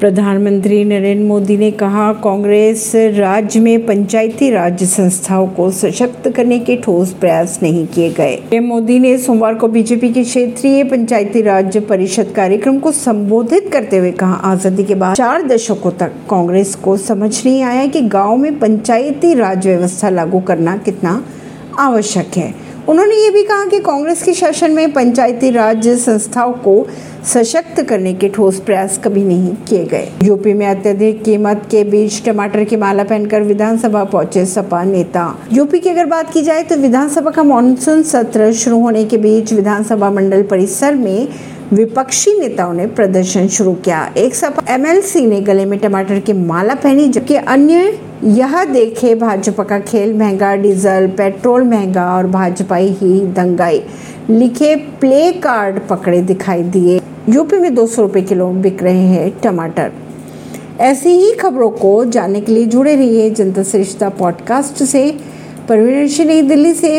प्रधानमंत्री नरेंद्र मोदी ने कहा, कांग्रेस राज्य में पंचायती राज संस्थाओं को सशक्त करने के ठोस प्रयास नहीं किए गए। पीएम मोदी ने सोमवार को बीजेपी के क्षेत्रीय पंचायती राज परिषद कार्यक्रम को संबोधित करते हुए कहा, आज़ादी के बाद चार दशकों तक कांग्रेस को समझ नहीं आया कि गाँव में पंचायती राज व्यवस्था लागू करना कितना आवश्यक है। उन्होंने ये भी कहा कि कांग्रेस के शासन में पंचायती राज संस्थाओं को सशक्त करने के ठोस प्रयास कभी नहीं किए गए। यूपी में अत्यधिक कीमत के बीच टमाटर की माला पहनकर विधानसभा पहुँचे सपा नेता। यूपी की अगर बात की जाए तो विधानसभा का मानसून सत्र शुरू होने के बीच विधानसभा मंडल परिसर में विपक्षी नेताओं ने प्रदर्शन शुरू किया। एक सपा एमएलसी ने गले में टमाटर की माला पहनी, जबकि अन्य यह देखे भाजपा का खेल महँगा, डीजल, पेट्रोल महँगा और भाजपा ही दंगाई। लिखे प्ले कार्ड पकड़े दिखाई दिए। यूपी में दो सौ किलो बिक रहे हैं टमाटर। ऐसी ही खबरों को जानने के लिए जुड़े रहिए जनता श्रेष्ठता पॉडकास्ट से। परवीन दिल्ली से।